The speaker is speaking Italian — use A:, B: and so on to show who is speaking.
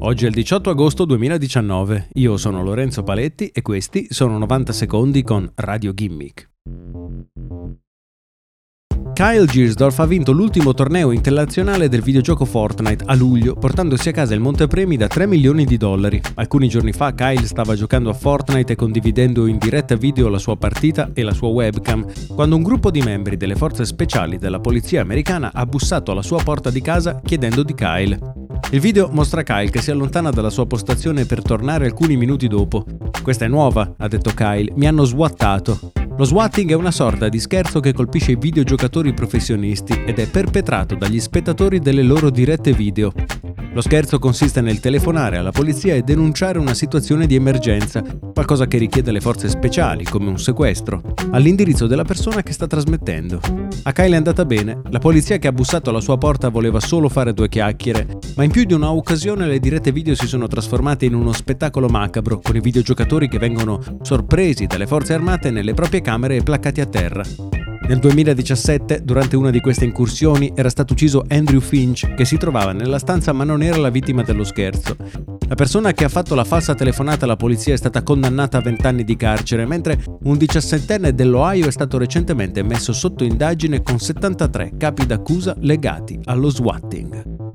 A: Oggi è il 18 agosto 2019, io sono Lorenzo Paletti e questi sono 90 secondi con Radio Gimmick. Kyle Giersdorf ha vinto l'ultimo torneo internazionale del videogioco Fortnite a luglio, portandosi a casa il montepremi da 3 milioni di dollari. Alcuni giorni fa Kyle stava giocando a Fortnite e condividendo in diretta video la sua partita e la sua webcam, quando un gruppo di membri delle forze speciali della polizia americana ha bussato alla sua porta di casa chiedendo di Kyle. Il video mostra Kyle che si allontana dalla sua postazione per tornare alcuni minuti dopo. Questa è nuova, ha detto Kyle, mi hanno swattato. Lo swatting è una sorta di scherzo che colpisce i videogiocatori professionisti ed è perpetrato dagli spettatori delle loro dirette video. Lo scherzo consiste nel telefonare alla polizia e denunciare una situazione di emergenza, qualcosa che richiede le forze speciali, come un sequestro, all'indirizzo della persona che sta trasmettendo. A Kyle è andata bene, la polizia che ha bussato alla sua porta voleva solo fare due chiacchiere, ma in più di una occasione le dirette video si sono trasformate in uno spettacolo macabro, con i videogiocatori che vengono sorpresi dalle forze armate nelle proprie camere e placcati a terra. Nel 2017, durante una di queste incursioni, era stato ucciso Andrew Finch, che si trovava nella stanza ma non era la vittima dello scherzo. La persona che ha fatto la falsa telefonata alla polizia è stata condannata a 20 anni di carcere, mentre un diciassettenne dell'Ohio è stato recentemente messo sotto indagine con 73 capi d'accusa legati allo swatting.